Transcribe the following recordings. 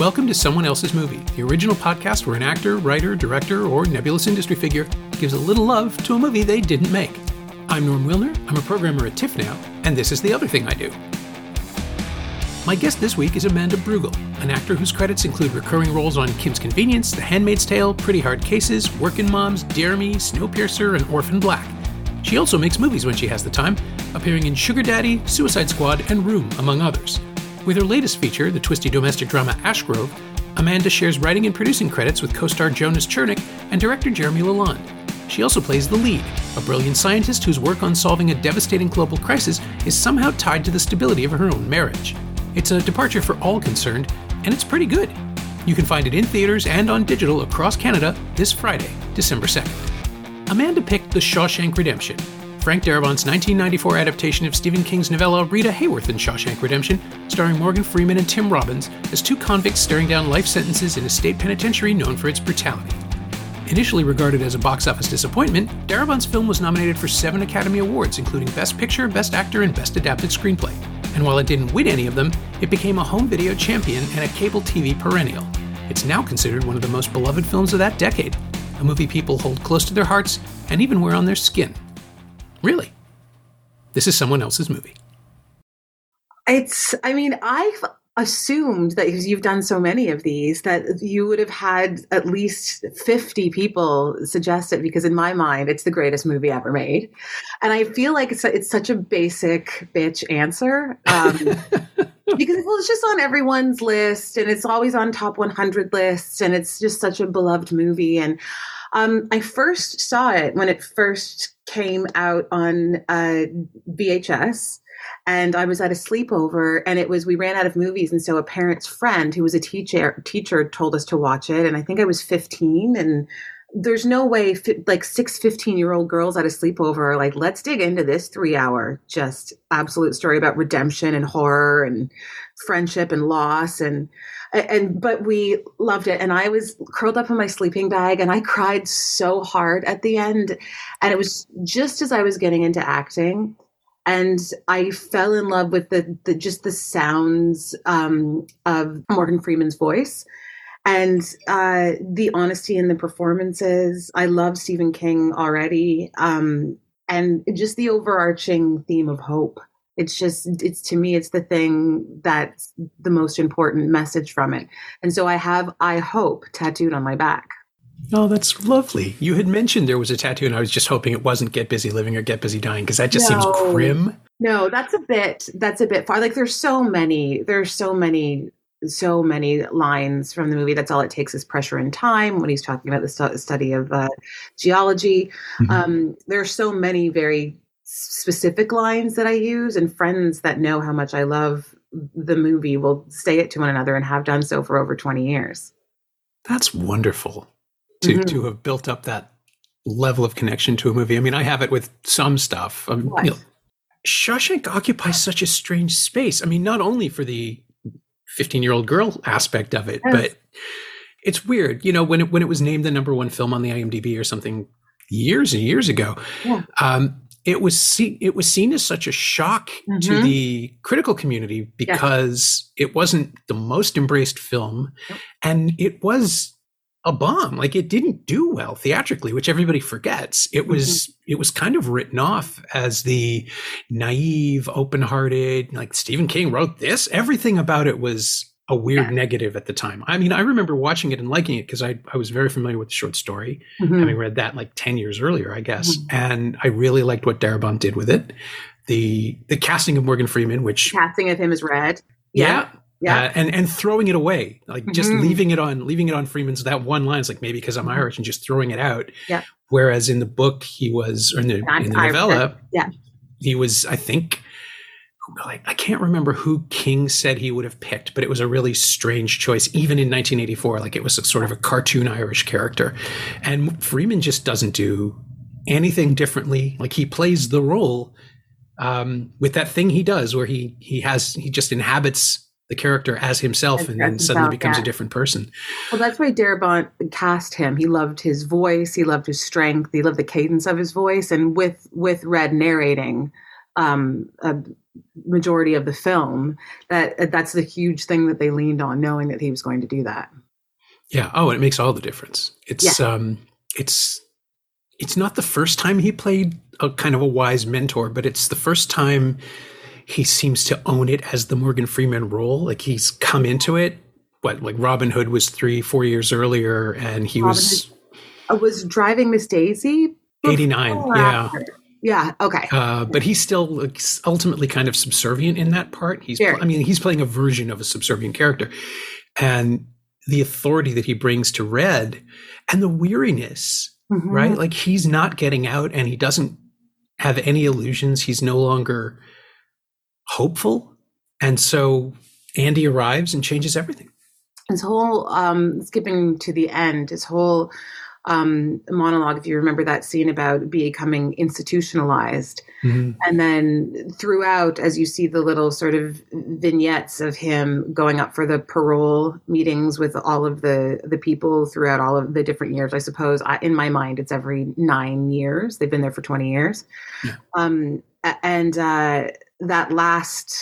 Welcome to Someone Else's Movie, the original podcast where an actor, writer, director, or nebulous industry figure gives a little love to a movie they didn't make. I'm Norm Wilner, I'm a programmer at TIFF now, and this is the other thing I do. My guest this week is Amanda Brugel, an actor whose credits include recurring roles on Kim's Convenience, The Handmaid's Tale, Pretty Hard Cases, Workin' Moms, Dare Me, Snowpiercer, and Orphan Black. She also makes movies when she has the time, appearing in Sugar Daddy, Suicide Squad, and Room, among others. With her latest feature, the twisty domestic drama Ashgrove, Amanda shares writing and producing credits with co star Jonas Chernick and director Jeremy Lalonde. She also plays the lead, a brilliant scientist whose work on solving a devastating global crisis is somehow tied to the stability of her own marriage. It's a departure for all concerned, and it's pretty good. You can find it in theaters and on digital across Canada this Friday, December 2nd. Amanda picked The Shawshank Redemption, Frank Darabont's 1994 adaptation of Stephen King's novella Rita Hayworth and Shawshank Redemption, starring Morgan Freeman and Tim Robbins as two convicts staring down life sentences in a state penitentiary known for its brutality. Initially regarded as a box office disappointment, Darabont's film was nominated for seven Academy Awards, including Best Picture, Best Actor, and Best Adapted Screenplay and while it didn't win any of them, it became a home video champion and a cable TV perennial. It's now considered one of the most beloved films of that decade, a movie people hold close to their hearts and even wear on their skin. Really. This is someone else's movie. It's, I mean, I've assumed that because you've done so many of these that you would have had at least 50 people suggest it because in my mind it's the greatest movie ever made and i feel like it's, it's such a basic bitch answer um, because well, it's just on everyone's list and it's always on top 100 lists and it's just such a beloved movie and um, i first saw it when it first came out on uh, vhs and I was at a sleepover and it was we ran out of movies and so a parent's friend who was a teacher teacher told us to watch it and I think I was 15 and there's no way like six 15 year old girls at a sleepover like let's dig into this three hour just absolute story about redemption and horror and friendship and loss and and but we loved it. And i was curled up in my sleeping bag and i cried so hard at the end. And it was just as i was getting into acting and I fell in love with the, the just the sounds um, of Morgan Freeman's voice and uh, the honesty in the performances. I love Stephen King already, um, and just the overarching theme of hope. It's just it's to me it's the thing that's the most important message from it. And so I have I hope tattooed on my back. Oh, that's lovely. You had mentioned there was a tattoo, and I was just hoping it wasn't "Get Busy Living" or "Get Busy Dying" because that just no. seems grim. No, that's a bit. That's a bit far. Like there's so many. There's so many. So many lines from the movie. That's all it takes is pressure and time. When he's talking about the stu- study of uh, geology, mm-hmm. um, there are so many very specific lines that I use, and friends that know how much I love the movie will say it to one another and have done so for over twenty years. That's wonderful to mm-hmm. to have built up that level of connection to a movie. I mean, I have it with some stuff. Um, you know, Shawshank occupies such a strange space. I mean, not only for the 15 year old girl aspect of it, yes. but it's weird. You know, when it when it was named the number one film on the IMDb or something years and years ago, yeah. um, it was seen it was seen as such a shock mm-hmm. to the critical community because it wasn't the most embraced film, and it was a bomb. Like it didn't do well theatrically, which everybody forgets. It was mm-hmm. it was kind of written off as the naive, open-hearted, like Stephen King wrote this. Everything about it was a weird yeah. negative at the time. I mean, I remember watching it and liking it because I, I was very familiar with the short story, mm-hmm. having read that like 10 years earlier, I guess. Mm-hmm. And I really liked what Darabont did with it. The the casting of Morgan Freeman, which casting of him is red. Yeah. yeah yeah. Uh, and and throwing it away, like just mm-hmm. leaving it on, leaving it on Freeman's that one line is like maybe because I'm mm-hmm. Irish and just throwing it out. Yeah. Whereas in the book, he was, or in the, in the novella, yeah, he was, I think, like I can't remember who King said he would have picked, but it was a really strange choice, even in 1984. Like it was a, sort of a cartoon Irish character, and Freeman just doesn't do anything differently. Like he plays the role um, with that thing he does, where he he has he just inhabits the character as himself and then suddenly becomes yeah. a different person. Well, that's why Darabont cast him. He loved his voice, he loved his strength, he loved the cadence of his voice, and with with Red narrating, um, uh, majority of the film that that's the huge thing that they leaned on knowing that he was going to do that yeah oh and it makes all the difference it's yeah. um it's it's not the first time he played a kind of a wise mentor but it's the first time he seems to own it as the morgan freeman role like he's come into it what like robin hood was three four years earlier and he robin was hood uh, was driving miss daisy 89 yeah yeah. Okay. Uh, but he's still ultimately kind of subservient in that part. He's, I mean, he's playing a version of a subservient character, and the authority that he brings to Red, and the weariness, mm-hmm. right? Like he's not getting out, and he doesn't have any illusions. He's no longer hopeful, and so Andy arrives and changes everything. His whole um, skipping to the end, his whole um, monologue, if you remember that scene about becoming institutionalized. Mm-hmm. And then throughout, as you see the little sort of vignettes of him going up for the parole meetings with all of the, the people throughout all of the different years, I suppose I, in my mind, it's every nine years. They've been there for 20 years. Yeah. Um, and uh, that last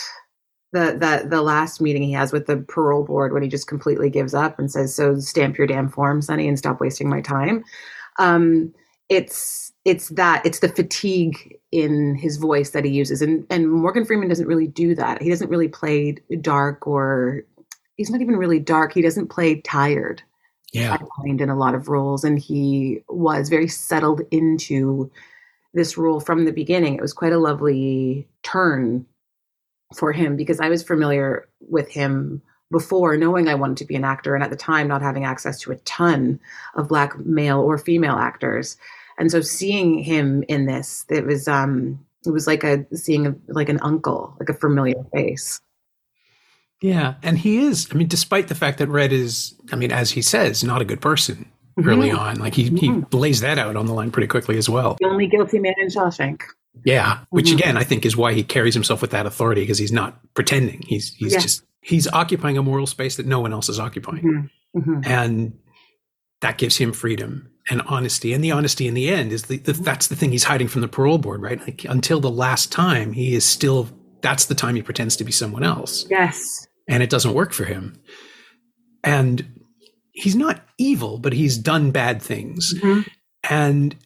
the the the last meeting he has with the parole board when he just completely gives up and says, "So stamp your damn form, Sonny, and stop wasting my time." Um, it's it's that it's the fatigue in his voice that he uses, and and Morgan Freeman doesn't really do that. He doesn't really play dark or he's not even really dark. He doesn't play tired. Yeah, I find in a lot of roles, and he was very settled into this role from the beginning. It was quite a lovely turn for him because I was familiar with him before knowing I wanted to be an actor and at the time not having access to a ton of black male or female actors. And so seeing him in this, it was um it was like a seeing a, like an uncle, like a familiar face. Yeah, and he is. I mean, despite the fact that Red is, I mean, as he says, not a good person mm-hmm. early on. Like he mm-hmm. he lays that out on the line pretty quickly as well. The only guilty man in Shawshank. Yeah, which mm-hmm. again I think is why he carries himself with that authority because he's not pretending. He's he's yeah. just he's occupying a moral space that no one else is occupying, mm-hmm. Mm-hmm. and that gives him freedom and honesty. And the honesty in the end is the, the, that's the thing he's hiding from the parole board, right? Like until the last time, he is still that's the time he pretends to be someone else. Yes, and it doesn't work for him. And he's not evil, but he's done bad things. Mm-hmm. And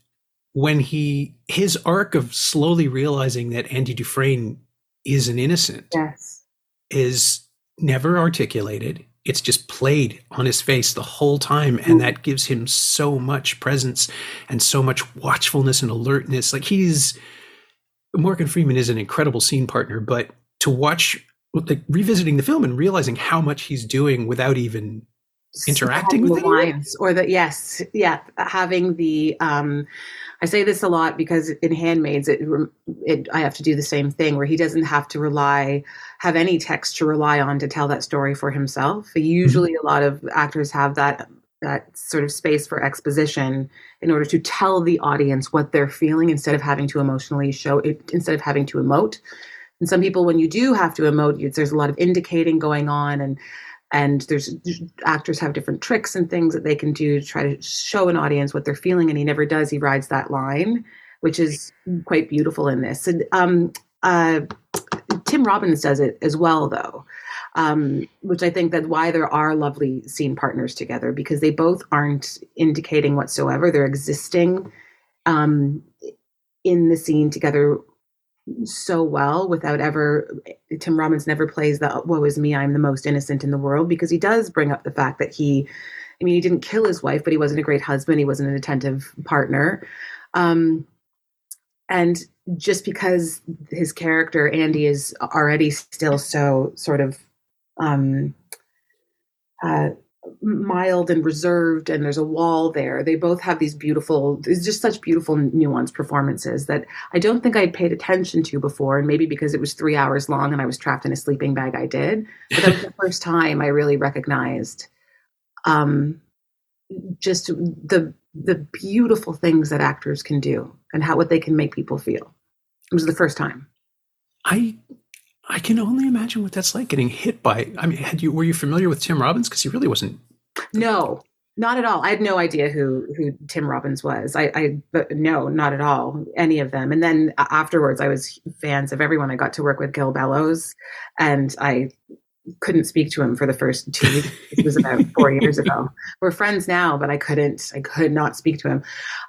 when he his arc of slowly realizing that Andy Dufresne is an innocent yes. is never articulated. It's just played on his face the whole time, and that gives him so much presence and so much watchfulness and alertness. Like he's Morgan Freeman is an incredible scene partner, but to watch like revisiting the film and realizing how much he's doing without even interacting with the lines or the yes yeah having the um i say this a lot because in handmaids it, it i have to do the same thing where he doesn't have to rely have any text to rely on to tell that story for himself. Usually mm-hmm. a lot of actors have that that sort of space for exposition in order to tell the audience what they're feeling instead of having to emotionally show it instead of having to emote. And some people when you do have to emote there's a lot of indicating going on and and there's actors have different tricks and things that they can do to try to show an audience what they're feeling and he never does. He rides that line which is quite beautiful in this. And um, uh, tim robbins does it as well though um, which i think that why there are lovely scene partners together because they both aren't indicating whatsoever. They're existing um, in the scene together so well without ever Tim Robbins never plays the woe is me, I'm the most innocent in the world because he does bring up the fact that he I mean he didn't kill his wife, but he wasn't a great husband, he wasn't an attentive partner. Um and just because his character Andy is already still so sort of um uh mild and reserved and there's a wall there. They both have these beautiful it's just such beautiful nuanced performances that i don't think i'd paid attention to before and maybe because it was three hours long and i was trapped in a sleeping bag i did. But that was the first time i really recognized um just the the beautiful things that actors can do and how what they can make people feel. It was the first time. I I can only imagine what that's like getting hit by. I mean, had you were you familiar with Tim Robbins because he really wasn't. No, Not at all. I had no idea who who Tim Robbins was. I, I but no, not at all. Any of them. And then afterwards, I was fans of everyone. I got to work with Gil Bellows, and I couldn't speak to him for the first two weeks. It was about four years ago. We're friends now, but I couldn't. I could not speak to him.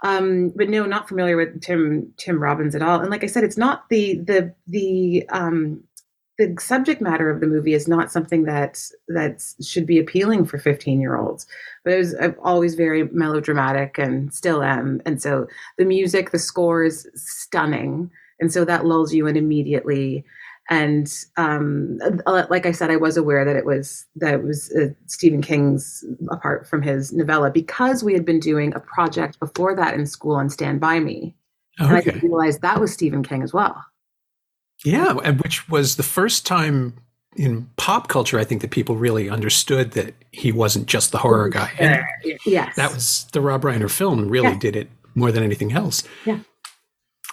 Um, but no, not familiar with Tim Tim Robbins at all. And like I said, it's not the the the um, the subject matter of the movie is not something that that should be appealing for 15 year olds but it was always very melodramatic and still am and so the music the score is stunning and so that lulls you in immediately and um, uh, like I said, I was aware that it was that it was uh, Stephen King's apart from his novella because we had been doing a project before that in school on Stand by Me, okay. and I didn't realize that was Stephen King as well. Yeah, which was the first time in pop culture, I think that people really understood that he wasn't just the horror guy. And yes, that was the Rob Reiner film. Really yes. did it more than anything else. Yeah.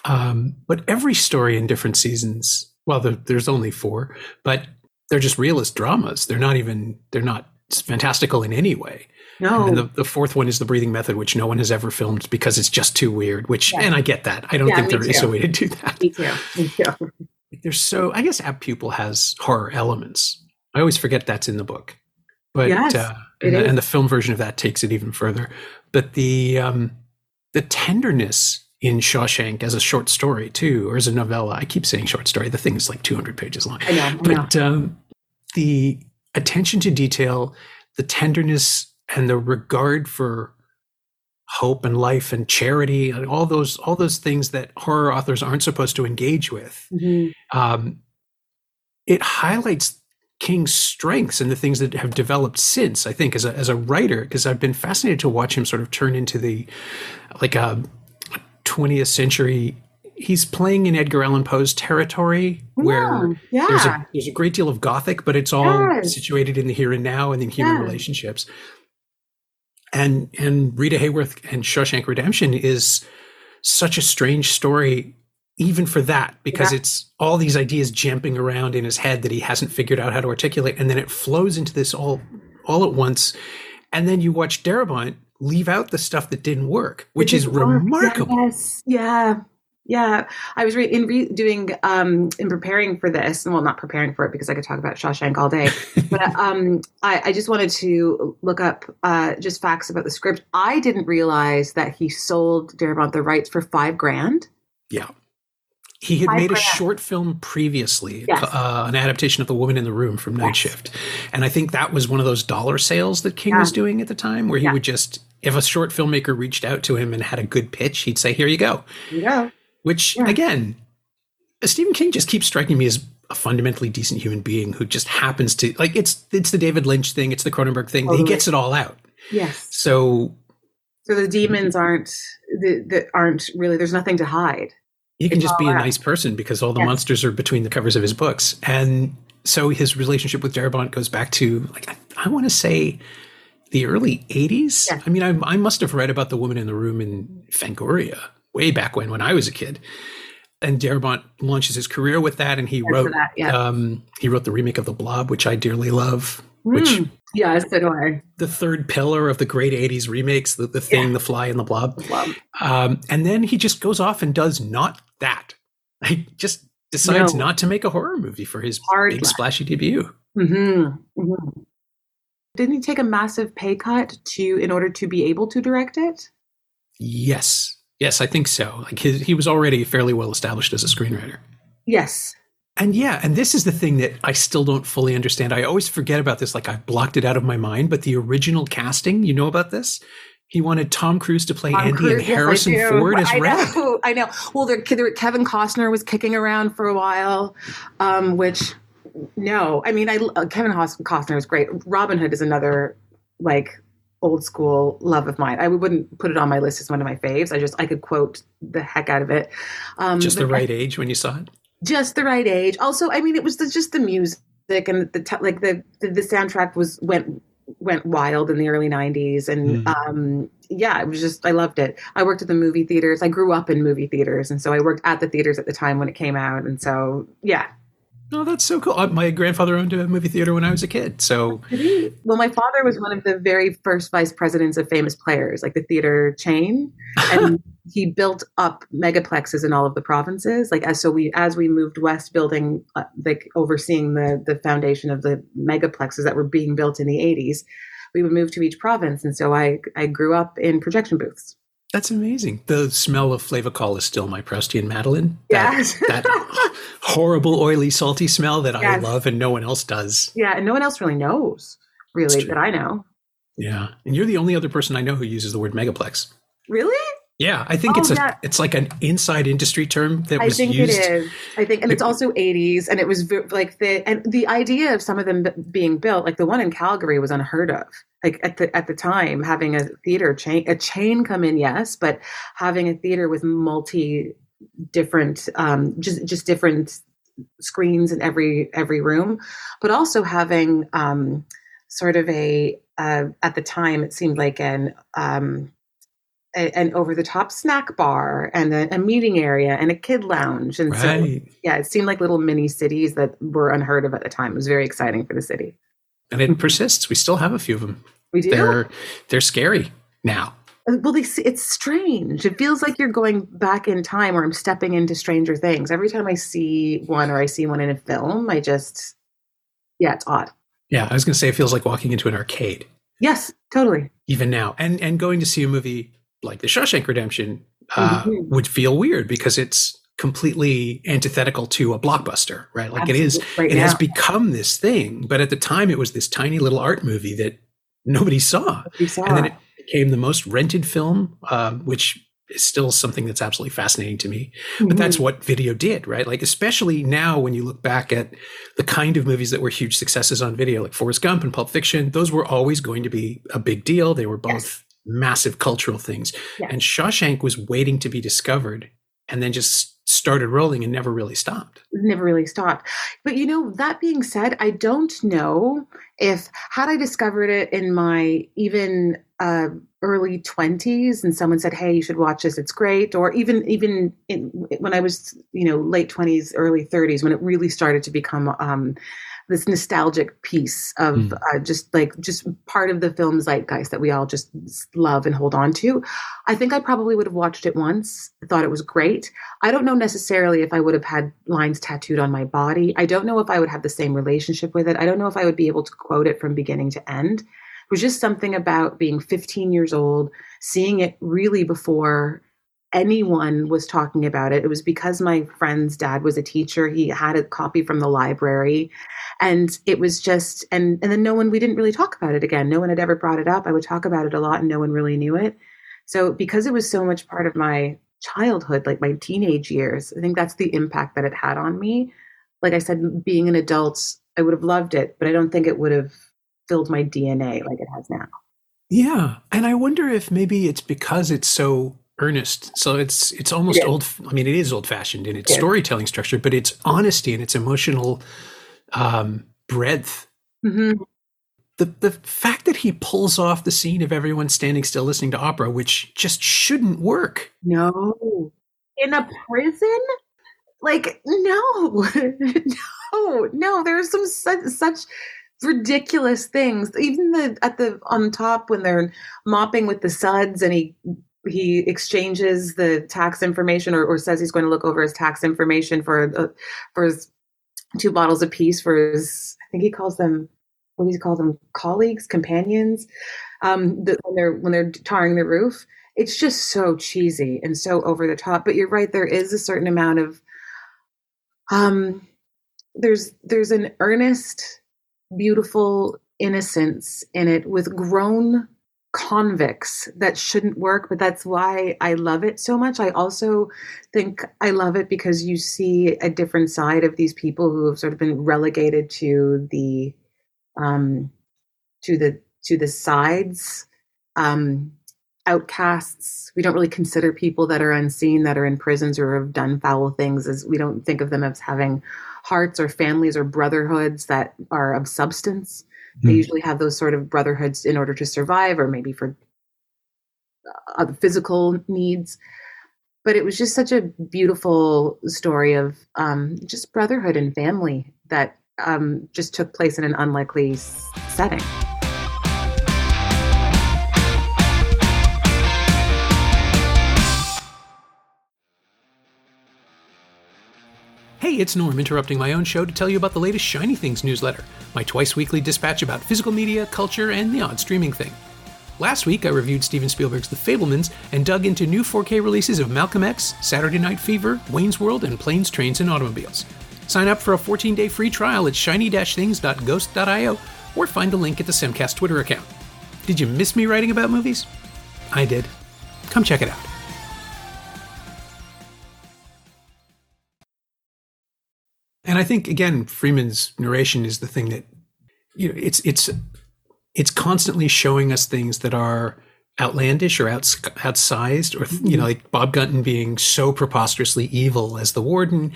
Um, but every story in different seasons. Well, there, there's only four, but they're just realist dramas. They're not even. They're not fantastical in any way. No. And the, the fourth one is the breathing method, which no one has ever filmed because it's just too weird. Which, yeah. and I get that. I don't yeah, think there too. is a way to do that. Me too. Me too. There's so. I guess Apt Pupil has horror elements. I always forget that's in the book, but yes, uh, and, the, and, the, film version of that takes it even further. But the um, the tenderness in Shawshank as a short story too, or as a novella. I keep saying short story. The thing is like 200 pages long. I know. But um, the attention to detail, the tenderness and the regard for hope and life and charity and all those all those things that horror authors aren't supposed to engage with mm-hmm. um, it highlights king's strengths and the things that have developed since i think as a, as a writer because i've been fascinated to watch him sort of turn into the like a 20th century he's playing in Edgar Allan Poe's territory where yeah. there's, a, there's a great deal of gothic, but it's all yes. situated in the here and now and in human yes. relationships and and Rita Hayworth and Shawshank Redemption is such a strange story even for that because yeah. it's all these ideas jumping around in his head that he hasn't figured out how to articulate and then it flows into this all all at once. And then you watch Darabont leave out the stuff that didn't work which is remarkable. Yes. Yeah yeah, I was re- in re- doing um, in preparing for this, and well, not preparing for it because I could talk about Shawshank all day, but um, I, I, just wanted to look up uh, just facts about the script. I didn't realize that he sold Darabont the rights for five grand. Yeah, he had five made grand. a short film previously, yes. uh, an adaptation of The Woman in the Room from Night yes. Shift, and I think that was one of those dollar sales that King yeah. was doing at the time, where he yeah. would just if a short filmmaker reached out to him and had a good pitch, he'd say, "Here you go." Here you go which yeah. again, Stephen King just keeps striking me as a fundamentally decent human being who just happens to like it's it's the David Lynch thing, it's the Cronenberg thing. Totally. He gets it all out. Yes. So so the demons aren't that aren't really there's nothing to hide. He can it's just be a out. nice person because all the yes. monsters are between the covers of his books. And so his relationship with Darabont goes back to like I, I want to say the early 80s. I mean, I, I must have read about the woman in the room in Fangoria way back when, when I was a kid. And Darabont launches his career with that, and he wrote that, yeah. um, he wrote the remake of The Blob, which I dearly love. Mm, which yeah, so do I. The third pillar of the great '80s remakes, the, the Thing, yeah. The Fly, and The Blob. The blob. Um, and then he just goes off and does not that. He just decides no. not to make a horror movie for his Hard big splashy debut. Mm-hmm. Mm-hmm. Didn't he take a massive pay cut to in order to be able to direct it? Yes, Yes, I think so. Like his, he was already fairly well established as a screenwriter. Yes. And yeah, and this is the thing that I still don't fully understand. I always forget about this, like I've blocked it out of my mind. But the original casting, you know about this? He wanted Tom Cruise to play Tom Andy Cruise, and Harrison yes, Ford as I Red. Know, I know. Well, there, Kevin Costner was kicking around for a while, um, which no, I mean, I Kevin Costner is great. Robin Hood is another like old school love of mine. I wouldn't put it on my list as one of my faves. I just I could quote the heck out of it. Um, just the right I, age when you saw it. Just the right age. Also, I mean, it was the, just the music and the like. The, the, the soundtrack was went went wild in the early '90s, and mm. um, yeah, it was just I loved it. I worked at the movie theaters. I grew up in movie theaters, and so I worked at the theaters at the time when it came out, and so yeah, Oh, that's so cool. My grandfather owned a movie theater when I was a kid. So, well, my father was one of the very first vice presidents of famous players, like the theater chain, and he built up megaplexes in all of the provinces. Like as so, we as we moved west, building uh, like overseeing the the foundation of the megaplexes that were being built in the eighties. We would move to each province, and so I I grew up in projection booths. That's amazing. The smell of Flavacol is still my Proustian Madeleine. That, that horrible, oily, salty smell that yes. I love and no one else does. Yeah, and no one else really knows, really, that I know. Yeah. And you're the only other person I know who uses the word megaplex. Really? Yeah, I think oh, it's a yeah. it's like an inside industry term that was used. I think it is. I think, and it's also 80s, and it was like the and the idea of some of them being built, like the one in Calgary, was unheard of. Like at the at the time, having a theater chain a chain come in, yes, but having a theater with multi different, um, just just different screens in every every room, but also having um, sort of a uh, at the time it seemed like an um, a, an over the top snack bar and a, a, meeting area and a kid lounge. And right. so, yeah, it seemed like little mini cities that were unheard of at the time. It was very exciting for the city. And it persists. We still have a few of them. We do. They're they're scary now. Uh, well, they, it's strange. It feels like you're going back in time, or I'm stepping into Stranger Things. Every time I see one, or I see one in a film, I just, yeah, it's odd. Yeah, I was going to say it feels like walking into an arcade. Yes, totally. Even now, and and going to see a movie like The Shawshank Redemption uh, mm-hmm. would feel weird because it's completely antithetical to a blockbuster, right? Like Absolutely. it is, right it now. has become this thing, but at the time it was this tiny little art movie that nobody saw, nobody saw. and then it became the most rented film, um, which is still something that's absolutely fascinating to me. Mm-hmm. But that's mm-hmm. what video did, right? Like especially now when you look back at the kind of movies that were huge successes on video, like Forrest Gump and Pulp Fiction, those were always going to be a big deal. They were both. Yes massive cultural things. Yeah. And Shawshank was waiting to be discovered and then just started rolling and never really stopped. Never really stopped. But you know, that being said, I don't know if had I discovered it in my even uh, early 20s and someone said, "Hey, you should watch this. It's great." Or even even in, when I was, you know, late 20s, early 30s when it really started to become um, this nostalgic piece of mm. uh, just like just part of the film zeitgeist that we all just love and hold on to. I think I probably would have watched it once, thought it was great. I don't know necessarily if I would have had lines tattooed on my body. I don't know if I would have the same relationship with it. I don't know if I would be able to quote it from beginning to end. It was just something about being 15 years old, seeing it really before anyone was talking about it. It was because my friend's dad was a teacher. He had a copy from the library and it was just and and then no one we didn't really talk about it again no one had ever brought it up i would talk about it a lot and no one really knew it so because it was so much part of my childhood like my teenage years i think that's the impact that it had on me like i said being an adult i would have loved it but i don't think it would have filled my dna like it has now yeah and i wonder if maybe it's because it's so earnest so it's it's almost yeah. old i mean it is old fashioned in its yeah. storytelling structure but its honesty and its emotional um, breadth. Mm-hmm. The the fact that he pulls off the scene of everyone standing still listening to opera, which just shouldn't work. No, in a prison, like no, no, no. There's some such, such ridiculous things. Even the at the on top when they're mopping with the suds, and he he exchanges the tax information or, or says he's going to look over his tax information for uh, for his two bottles apiece for his, I think he calls them, what do you call them? Colleagues, companions, um, the, when they're, when they're tarring the roof. It's just so cheesy and so over the top. But you're right, there is a certain amount of, um, there's, there's an earnest, beautiful innocence in it with grown convicts that shouldn't work, but that's why I love it so much. I also think I love it because you see a different side of these people who have sort of been relegated to the um to the to the sides um outcasts we don't really consider people that are unseen that are in prisons or have done foul things as we don't think of them as having hearts or families or brotherhoods that are of substance they mm. usually have those sort of brotherhoods in order to survive, or maybe for uh, other physical needs. but it was just such a beautiful story of um, just brotherhood and family that um, just took place in an unlikely setting. Hey, it's Norm interrupting my own show to tell you about the latest Shiny Things newsletter, my twice weekly dispatch about physical media, culture, and the odd streaming thing. Last week, I reviewed Steven Spielberg's The Fabelmans and dug into new 4K releases of Malcolm X, Saturday Night Fever, Wayne's World, and Planes, Trains, and Automobiles. Sign up for a 14 day free trial at shiny-things.ghost.io or find the link at the Simcast Twitter account. Did you miss me writing about movies? I did. Come check it out. I think again, Freeman's narration is the thing that you know it's it's it's constantly showing us things that are outlandish or outs- outsized, or you know, like Bob Gunton being so preposterously evil as the warden,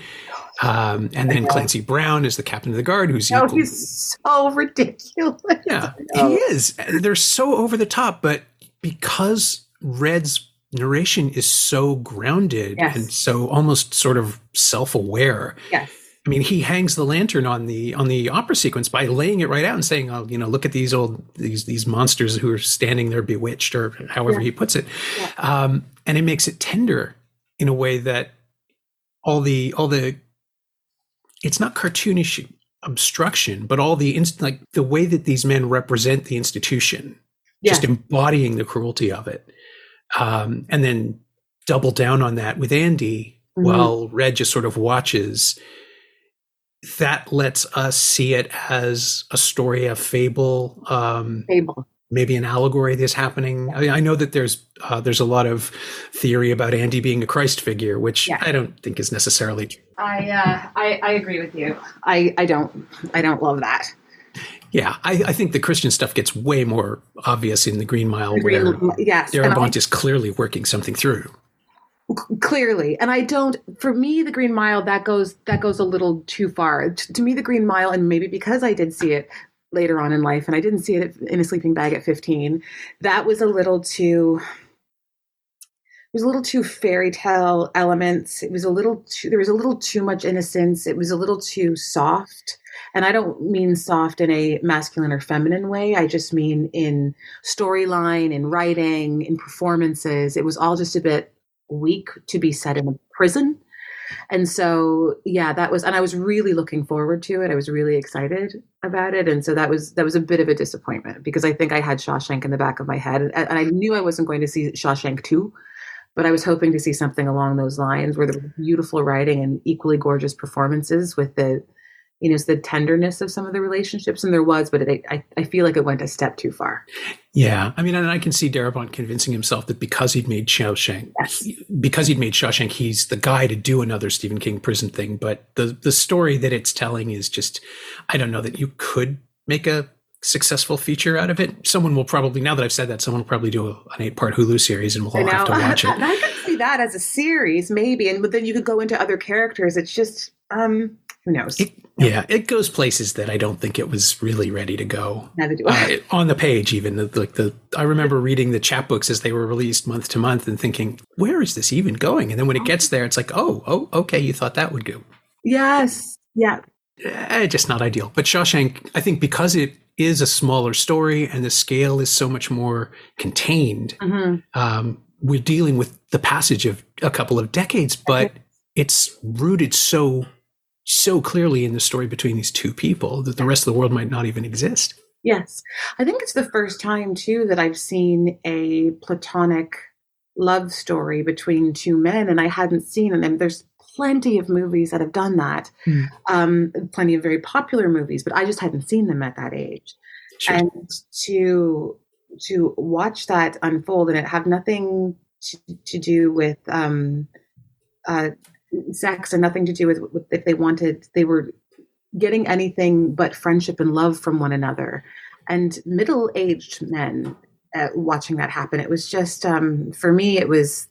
um, and then Clancy Brown as the captain of the guard, who's oh, equal- he's so ridiculous. Yeah, he is. They're so over the top, but because Red's narration is so grounded yes. and so almost sort of self-aware. Yes I mean, he hangs the lantern on the on the opera sequence by laying it right out and saying, "Oh, you know, look at these old these these monsters who are standing there bewitched," or however yeah. he puts it, yeah. um, and it makes it tender in a way that all the all the it's not cartoonish obstruction, but all the inst- like the way that these men represent the institution, yeah. just embodying the cruelty of it, um, and then double down on that with Andy mm-hmm. while Red just sort of watches that lets us see it as a story, a fable, um, fable, maybe an allegory that's happening. I, I know that there's uh, there's a lot of theory about Andy being a Christ figure, which yeah. I don't think is necessarily true. I, uh, I I agree with you. I I don't I don't love that. Yeah, I, I, think the Christian stuff gets way more obvious in the Green Mile, the Green, where yes, Darabont is clearly working something through clearly. And i don't for me the green mile that goes that goes a little too far. To, to me the green mile and maybe because i did see it later on in life and i didn't see it in a sleeping bag at 15 that was a little too it was a little too fairy tale elements. It was a little too there was a little too much innocence. It was a little too soft. And i don't mean soft in a masculine or feminine way. I just mean in storyline in writing in performances. It was all just a bit week to be set in a prison. And so, yeah, that was, and I was really looking forward to it. I was really excited about it. And so that was, that was a bit of a disappointment because I think I had Shawshank in the back of my head and, I knew I wasn't going to see Shawshank 2, but I was hoping to see something along those lines where was beautiful writing and equally gorgeous performances with the, you know, it's the tenderness of some of the relationships, and there was, but it, I, I feel like it went a step too far. Yeah, I mean, and I can see Darabont convincing himself that because he'd made Shawshank, yes. because he'd made Shawshank, he's the guy to do another Stephen King prison thing. But the the story that it's telling is just, I don't know that you could make a successful feature out of it. Someone will probably, now that I've said that, someone will probably do a, an eight part Hulu series, and we'll all have to watch it. I could see that as a series, maybe, and but then you could go into other characters. It's just, um, who knows? It, yeah, it goes places that I don't think it was really ready to go. Neither do I. Uh, on the page, even like the, I remember reading the chapbooks as they were released month to month and thinking, where is this even going? And then when it gets there, it's like, oh, oh, okay, you thought that would go. Yes. Yeah. Eh, just not ideal. But Shawshank, I think because it is a smaller story and the scale is so much more contained, mm-hmm. um, we're dealing with the passage of a couple of decades, but it's rooted so so clearly in the story between these two people that the rest of the world might not even exist. Yes. I think it's the first time, too, that I've seen a platonic love story between two men, and I hadn't seen. And there's plenty of movies that have done that, mm. um, plenty of very popular movies, but I just hadn't seen them at that age. Sure. And to to watch that unfold and it have nothing to, to do with um, uh, sex and nothing to do with, with if they wanted they were getting anything but friendship and love from one another. And middle-aged men uh, watching that happen it was just um, for me it was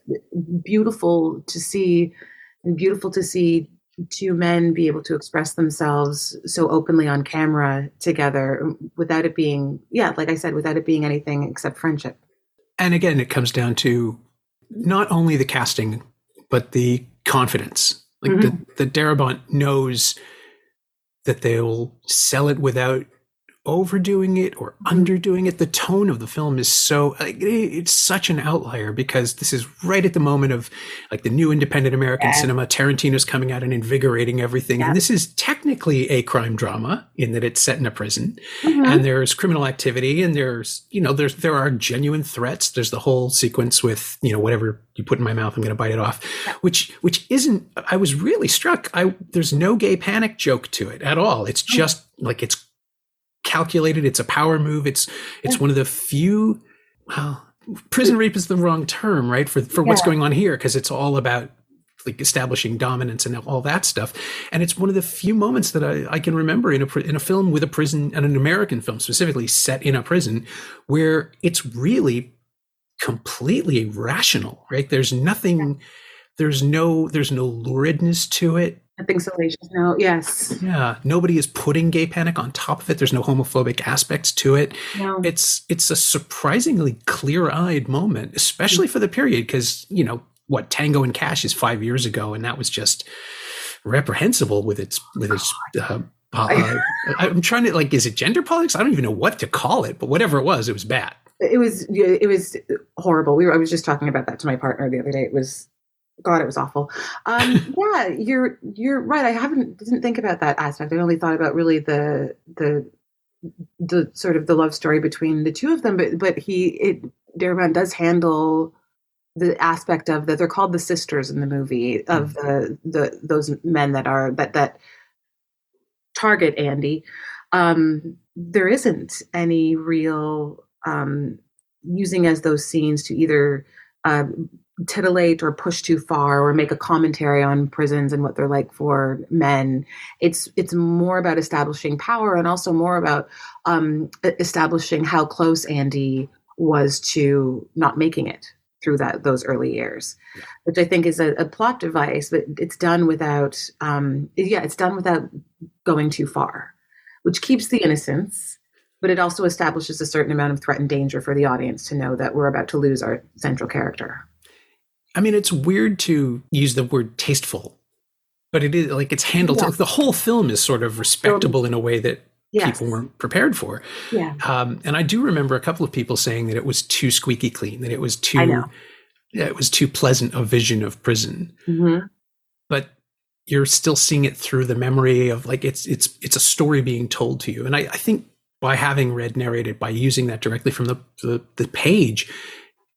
beautiful to see beautiful to see two men be able to express themselves so openly on camera together without it being yeah like i said without it being anything except friendship. And again it comes down to not only the casting but the confidence. Like mm-hmm. the, the Darabont knows that they'll sell it without overdoing it or underdoing it. The tone of the film is so it's such an outlier because this is right at the moment of like the new independent American yeah. cinema. Tarantino's coming out and invigorating everything, yeah. and this is technically a crime drama in that it's set in a prison, mm-hmm. and there's criminal activity, and there's you know there's there are genuine threats. There's the whole sequence with you know whatever you put in my mouth, I'm going to bite it off, yeah. which which isn't. I was really struck. I there's no gay panic joke to it at all. It's mm. just like it's calculated. It's a power move. It's it's yeah. one of the few. Well, prison rape is the wrong term, right? For for yeah. what's going on here, because it's all about like establishing dominance and all that stuff. And it's one of the few moments that I, I can remember in a in a film with a prison and an American film specifically set in a prison where it's really completely rational, right? There's nothing. Yeah. There's no there's no luridness to it. Nothing salacious. No, yes. Yeah. Nobody is putting gay panic on top of it. There's no homophobic aspects to it. No. It's it's a surprisingly clear-eyed moment, especially for the period, because you know what Tango and Cash is five years ago, and that was just reprehensible with its with its. Uh, uh, I'm trying to like, is it gender politics? I don't even know what to call it, but whatever it was, it was bad. It was it was horrible. We were. I was just talking about that to my partner the other day. It was God, it was awful. Um, yeah, you're you're right. I haven't didn't think about that aspect. I only thought about really the the the sort of the love story between the two of them. But but he it Darabont does handle the aspect of that they're called the sisters in the movie of mm-hmm. the the those men that are that that target Andy. Um, there isn't any real um, using as those scenes to either uh, titillate or push too far or make a commentary on prisons and what they're like for men. It's it's more about establishing power and also more about um, establishing how close Andy was to not making it through that those early years, which I think is a, a plot device, but it's done without um, yeah, it's done without going too far, which keeps the innocence. But it also establishes a certain amount of threat and danger for the audience to know that we're about to lose our central character. I mean, it's weird to use the word tasteful, but it is like it's handled. Yeah. the whole film is sort of respectable in a way that yes. people weren't prepared for. Yeah. Um, and I do remember a couple of people saying that it was too squeaky clean, that it was too, it was too pleasant a vision of prison. Mm-hmm. But you're still seeing it through the memory of like it's it's it's a story being told to you. And I, I think by having Red narrated, by using that directly from the, the, the page,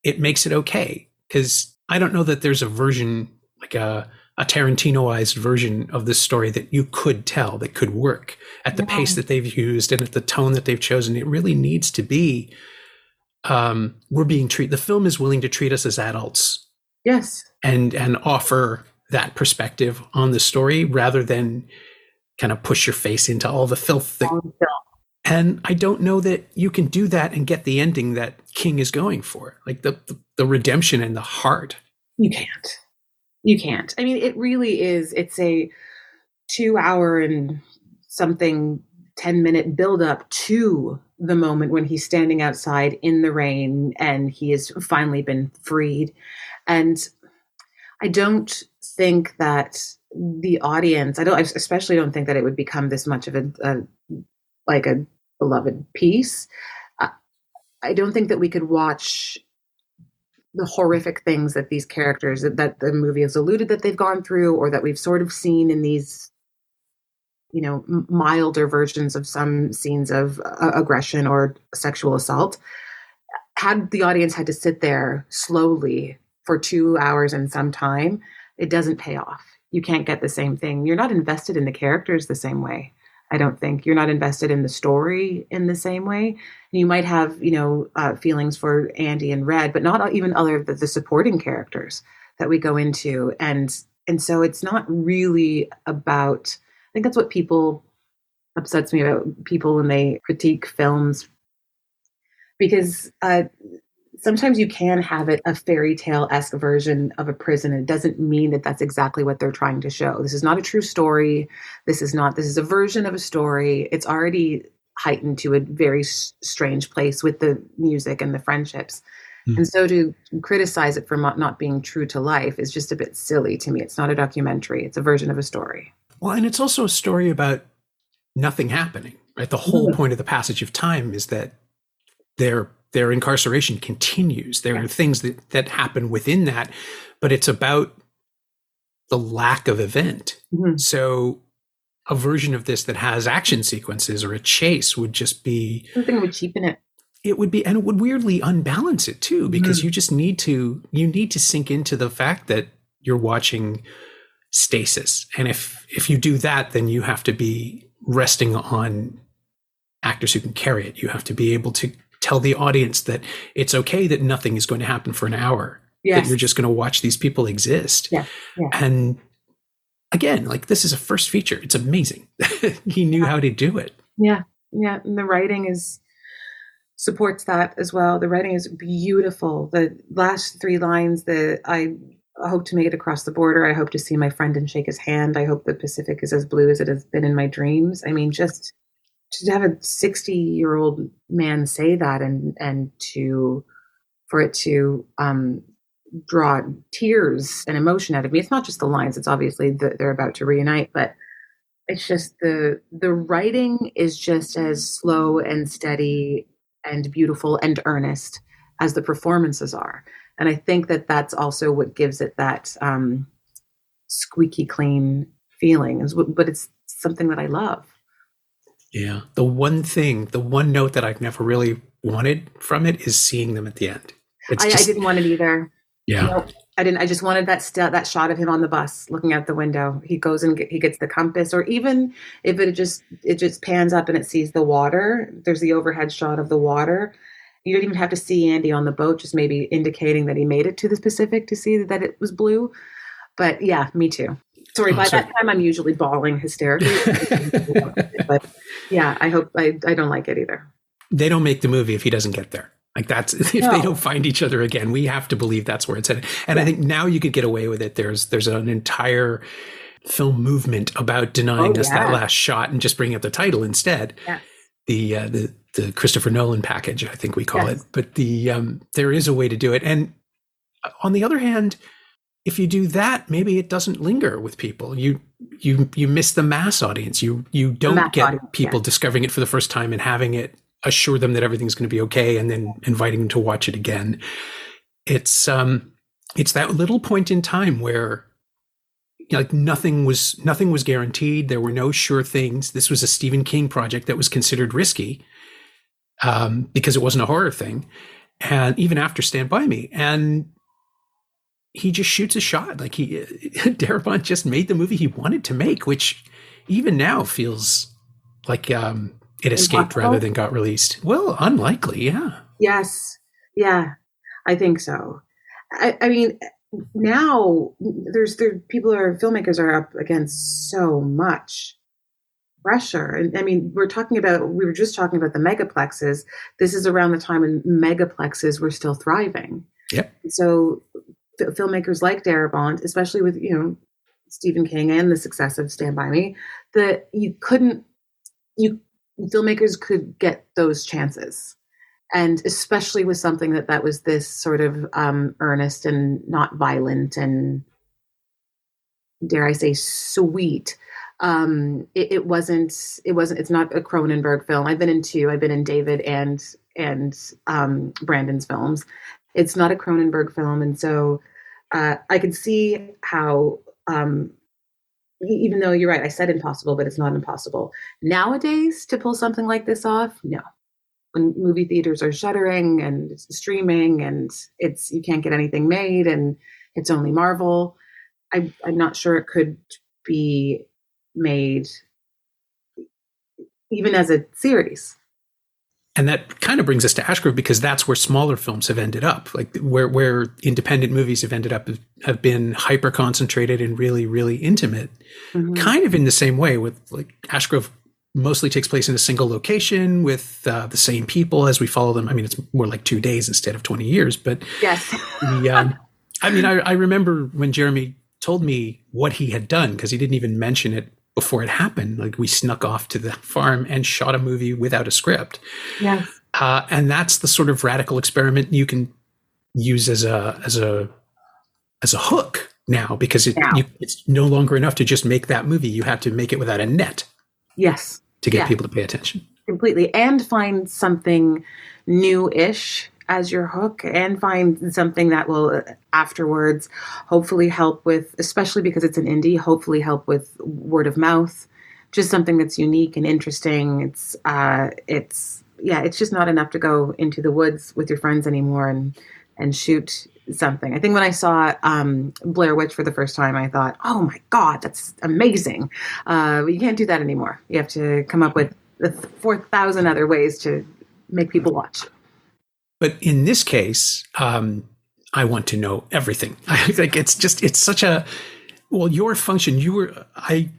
it makes it okay because I don't know that there's a version like a a Tarantinoized version of this story that you could tell that could work at the yeah. pace that they've used and at the tone that they've chosen. It really needs to be. Um, we're being treated. The film is willing to treat us as adults. Yes, and and offer that perspective on the story rather than kind of push your face into all the filth that, and I don't know that you can do that and get the ending that King is going for, like the, the, the redemption and the heart. You can't. You can't. I mean, it really is. It's a two hour and something 10 minute build up to the moment when he's standing outside in the rain and he has finally been freed. And I don't think that the audience, I don't, I especially don't think that it would become this much of a, a like a beloved piece. I don't think that we could watch the horrific things that these characters that the movie has alluded that they've gone through or that we've sort of seen in these you know milder versions of some scenes of uh, aggression or sexual assault. Had the audience had to sit there slowly for 2 hours and some time it doesn't pay off. You can't get the same thing. You're not invested in the characters the same way I don't think you're not invested in the story in the same way. You might have, you know, uh, feelings for Andy and Red, but not even other the, the supporting characters that we go into, and and so it's not really about. I think that's what people upsets me about people when they critique films because uh, sometimes you can have it a fairy tale esque version of a prison. It doesn't mean that that's exactly what they're trying to show. This is not a true story. This is not, this is a version of a story. It's already heightened to a very s- strange place with the music and the friendships. Mm. And so to criticize it for not not being true to life is just a bit silly to me. It's not a documentary, it's a version of a story. Well, and it's also a story about nothing happening, right? The whole mm. point of the passage of time is that their their incarceration continues. There are things that, that happen within that, but it's about the lack of event. Mm-hmm. So a version of this that has action sequences or a chase would just be something would cheapen it it would be and it would weirdly unbalance it too because mm you just need to you need to sink into the fact that you're watching stasis and if if you do that then you have to be resting on actors who can carry it you have to be able to tell the audience that it's okay that nothing is going to happen for an hour yes. that you're just going to watch these people exist yeah. Yeah. and again like this is a first feature it's amazing he knew yeah. how to do it yeah yeah and the writing is supports that as well. The writing is beautiful. The last three lines that I hope to make it across the border. I hope to see my friend and shake his hand. I hope the Pacific is as blue as it has been in my dreams. I mean, just to have a 60 year old man say that and, and to, for it to, um, draw tears and emotion out of me. It's not just the lines. It's obviously that they're about to reunite, but it's just the, the writing is just as slow and steady and beautiful and earnest as the performances are. And I think that that's also what gives it that um, squeaky clean feeling. But it's something that I love. Yeah. The one thing, the one note that I've never really wanted from it is seeing them at the end. I, just, I, didn't want it either. Yeah. Nope. I didn't. I just wanted that st- that shot of him on the bus looking out the window. He goes and get, he gets the compass, or even if it just it just pans up and it sees the water. There's the overhead shot of the water. You don't even have to see Andy on the boat, just maybe indicating that he made it to the Pacific to see that it was blue. But yeah, me too. Sorry, oh, by sorry. that time I'm usually bawling hysterically. but yeah, I hope I, I don't like it either. They don't make the movie if he doesn't get there. Like that's if no. they don't find each other again, we have to believe that's where it's headed. And yeah. I think now you could get away with it. There's there's an entire film movement about denying oh, us yeah. that last shot and just bringing up the title instead. Yes. The uh, the the Christopher Nolan package, I think we call yes. it. But the um, there is a way to do it. And on the other hand, if you do that, maybe it doesn't linger with people. You you you miss the mass audience. You you don't get audience, people yeah. discovering it for the first time and having it assure them that everything's going to be okay and then inviting them to watch it again. It's um it's that little point in time where like nothing was nothing was guaranteed. There were no sure things. This was a Stephen King project that was considered risky um, because it wasn't a horror thing, and even after Stand by Me, and he just shoots a shot. Like he Darabont just made the movie he wanted to make, which even now feels like um, it escaped rather than got released. Well, unlikely, yeah. Yes, yeah, I think so. I, I mean, now there's there people are filmmakers are up against so much pressure, and I mean, we're talking about we were just talking about the megaplexes. This is around the time when megaplexes were still thriving. Yep. So filmmakers like Darabont, especially with you know Stephen King and the success of Stand by Me, that you couldn't you filmmakers could get those chances and especially with something that that was this sort of um, earnest and not violent and dare I say sweet. Um, it, it, wasn't. It wasn't. It's not a Cronenberg film. I've been in two. I've been in David and and um, Brandon's films. It's not a Cronenberg film, and so uh, I could see how um, even though you're right, I said impossible, but it's not impossible. Nowadays, to pull something like this off, no. When movie theaters are shuttering and streaming and it's you can't get anything made and it's only Marvel, I, I'm not sure it could be made even as a series and that kind of brings us to Ashgrove because that's where smaller films have ended up, like where where independent movies have ended up have been hyper concentrated and really really intimate, mm-hmm. kind of in the same way with like Ashgrove mostly takes place in a single location with uh, the same people as we follow them. I mean, it's more like two days instead of twenty years, but yes, the, um, I mean, I, I remember when Jeremy told me what he had done because he didn't even mention it before it happened. Like we snuck off to the farm and shot a movie without a script. Yeah. Uh, and that's the sort of radical experiment you can use as a as a as a hook now because it, you, it's no longer enough to just make that movie. You have to make it without a net. Yes. To get yeah. people to pay attention. Completely. And find something new ish as your hook and find something that will afterwards hopefully help with, especially because it's an indie, hopefully help with word of mouth. Just something that's unique and interesting. It's, uh, it's, yeah, it's just not enough to go into the woods with your friends anymore and, and shoot something. I think when I saw um, Blair Witch for the first time, I thought, "Oh my god, that's amazing!" Uh, you can't do that anymore. You have to come up with the four thousand other ways to make people watch. But in this case, um, I want to know everything. I like it's just it's such a well. Your function, you were I.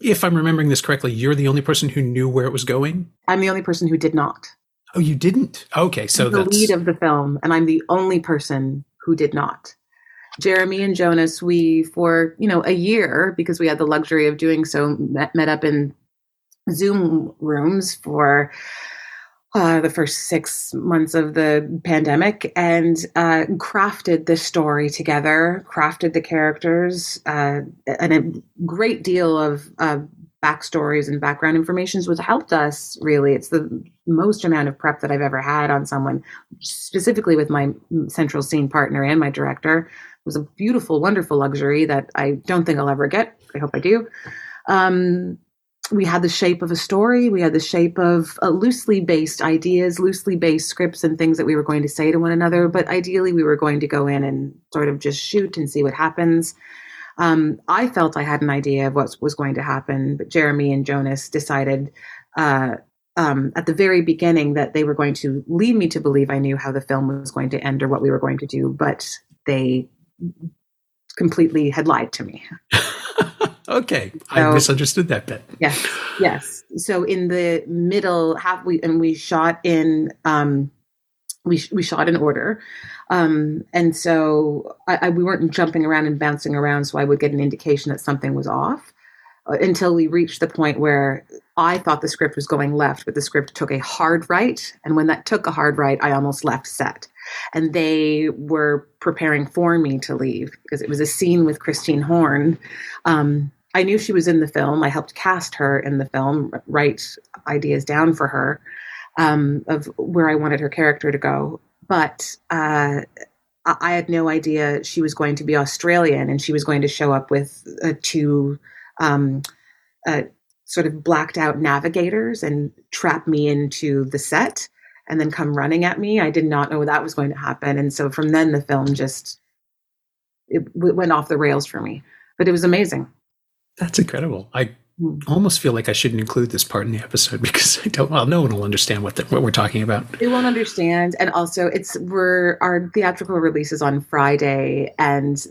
If I'm remembering this correctly, you're the only person who knew where it was going. I'm the only person who did not. Oh, you didn't? Okay, so I'm the that's... lead of the film, and I'm the only person who did not. Jeremy and Jonas, we for you know a year because we had the luxury of doing so, met, met up in Zoom rooms for uh, the first six months of the pandemic and uh, crafted the story together, crafted the characters, uh, and a great deal of backstories and background informations was helped us really. It's the most amount of prep that i've ever had on someone specifically with my central scene partner and my director. It was a beautiful wonderful luxury that i don't think i'll ever get. I hope i do. Um, we had the shape of a story. We had the shape of uh, loosely based ideas loosely based scripts and things that we were going to say to one another. But ideally we were going to go in and sort of just shoot and see what happens. Um, I felt I had an idea of what was going to happen, but Jeremy and Jonas decided uh, um, at the very beginning that they were going to lead me to believe I knew how the film was going to end or what we were going to do, but they completely had lied to me. okay, so, I misunderstood that bit. Yes, yes. So in the middle half, we and we shot in. Um, we we shot in order. Um, and so I, I, we weren't jumping around and bouncing around, so I would get an indication that something was off uh, until we reached the point where I thought the script was going left, but the script took a hard right. And when that took a hard right, I almost left set. And they were preparing for me to leave because it was a scene with Christine Horn. Um, I knew she was in the film. I helped cast her in the film, write ideas down for her um, of where I wanted her character to go but uh, I had no idea she was going to be Australian and she was going to show up with uh, two um, uh, sort of blacked out navigators and trap me into the set and then come running at me. I did not know that was going to happen. And so from then the film just it, it went off the rails for me, but it was amazing. That's incredible. I almost feel like I shouldn't include this part in the episode because I don't. Well, no one will understand what the, what we're talking about. They won't understand, and also it's we're our theatrical release is on Friday, and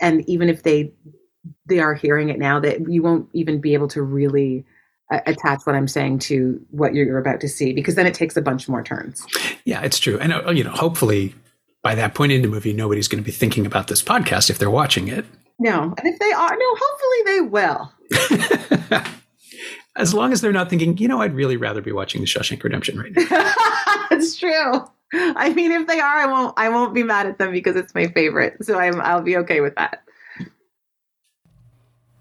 and even if they they are hearing it now, that you won't even be able to really uh, attach what I'm saying to what you're about to see because then it takes a bunch more turns. Yeah, it's true, and uh, you know, hopefully by that point in the movie, nobody's going to be thinking about this podcast if they're watching it. No, and if they are, no, hopefully they will. as long as they're not thinking, you know, I'd really rather be watching The Shawshank Redemption right now. That's true. I mean, if they are, I won't. I won't be mad at them because it's my favorite. So I'm. I'll be okay with that.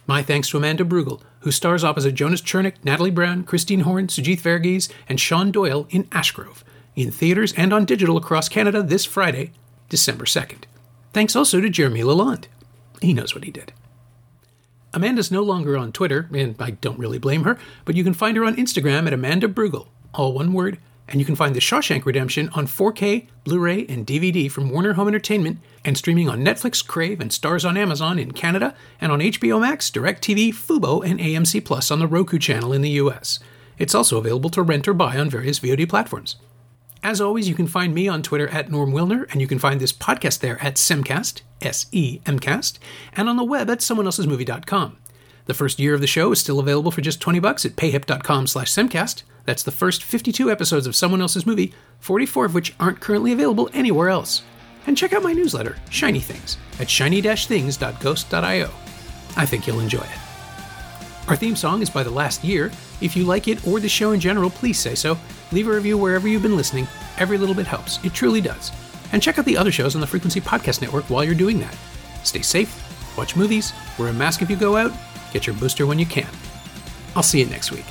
My thanks to Amanda Brugel, who stars opposite Jonas Chernick, Natalie Brown, Christine Horn, Sugith Varughese, and Sean Doyle in Ashgrove, in theaters and on digital across Canada this Friday, December 2nd. Thanks also to Jeremy Lalonde. He knows what he did. Amanda's no longer on Twitter, and I don't really blame her, but you can find her on Instagram at Amanda Brugel, all one word, and you can find The Shawshank Redemption on 4K, Blu ray, and DVD from Warner Home Entertainment and streaming on Netflix, Crave, and Starz on Amazon in Canada, and on HBO Max, DirecTV, Fubo, and AMC Plus on the Roku channel in the US. It's also available to rent or buy on various VOD platforms. As always, you can find me on Twitter at Norm Wilner, and you can find this podcast there at Semcast, S E M Cast, and on the web at someoneelsesmovie.com. The first year of the show is still available for just 20 bucks at payhip.com slash semcast. That's the first 52 episodes of Someone Else's Movie, 44 of which aren't currently available anywhere else. And check out my newsletter, Shiny Things, at shiny-things.ghost.io. I think you'll enjoy it. Our theme song is by The Last Year. If you like it or the show in general, please say so. Leave a review wherever you've been listening. Every little bit helps. It truly does. And check out the other shows on the Frequency Podcast Network while you're doing that. Stay safe, watch movies, wear a mask if you go out, get your booster when you can. I'll see you next week.